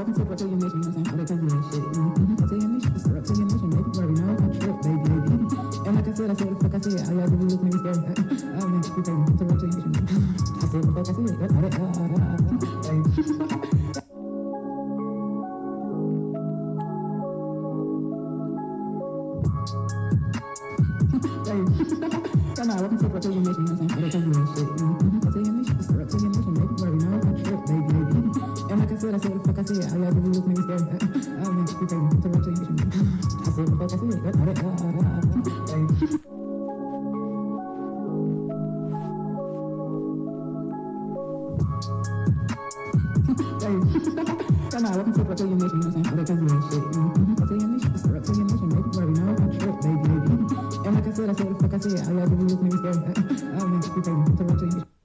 Welcome to What's Your Mission? I. You what's your mission? Your mission? Make it trip, baby. And like I said, I said, fuck, I said, I you, look, niggas, baby. Oh, man, you crazy. What's your mission? I said, fuck, I said, all that, all come on, welcome to What's Your Mission? I think. You what's your All y'all do is look at me scary. Oh man, you crazy. To up to your mission. I said what the fuck I said. All that, uh, uh, uh, uh, hey. Hey. Come on, welcome to up to your mission, you know what I'm saying? All that crazy ass shit. Mm-hmm. Mission, just up to your mission, baby. You already know I'm trip, baby, baby. And like I said, I said fuck I said. Y'all do is look me. Oh you crazy. To up to your mission.